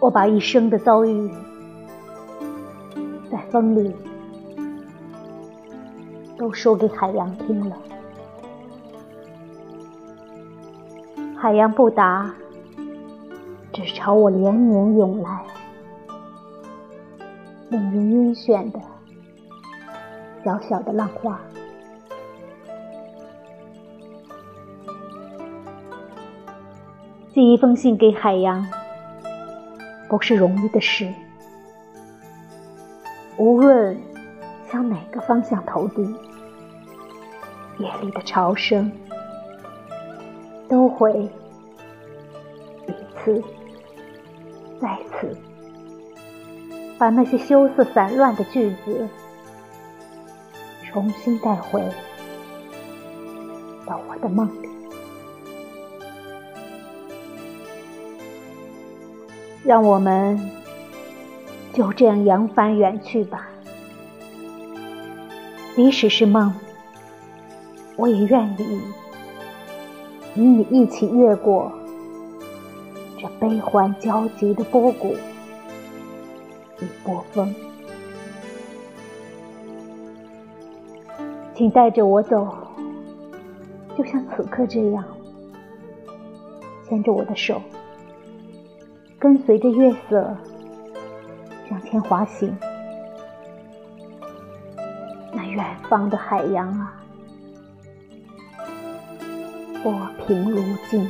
我把一生的遭遇，在风里都说给海洋听了。海洋不答，只朝我连绵涌来，令人晕眩的小小的浪花。寄一封信给海洋，不是容易的事。无论向哪个方向投递，夜里的潮声。都会一次再次把那些羞涩散乱的句子重新带回到我的梦里，让我们就这样扬帆远去吧。即使是梦，我也愿意。与你一起越过这悲欢交集的波谷与波峰，请带着我走，就像此刻这样，牵着我的手，跟随着月色向前滑行。那远方的海洋啊！波平如镜。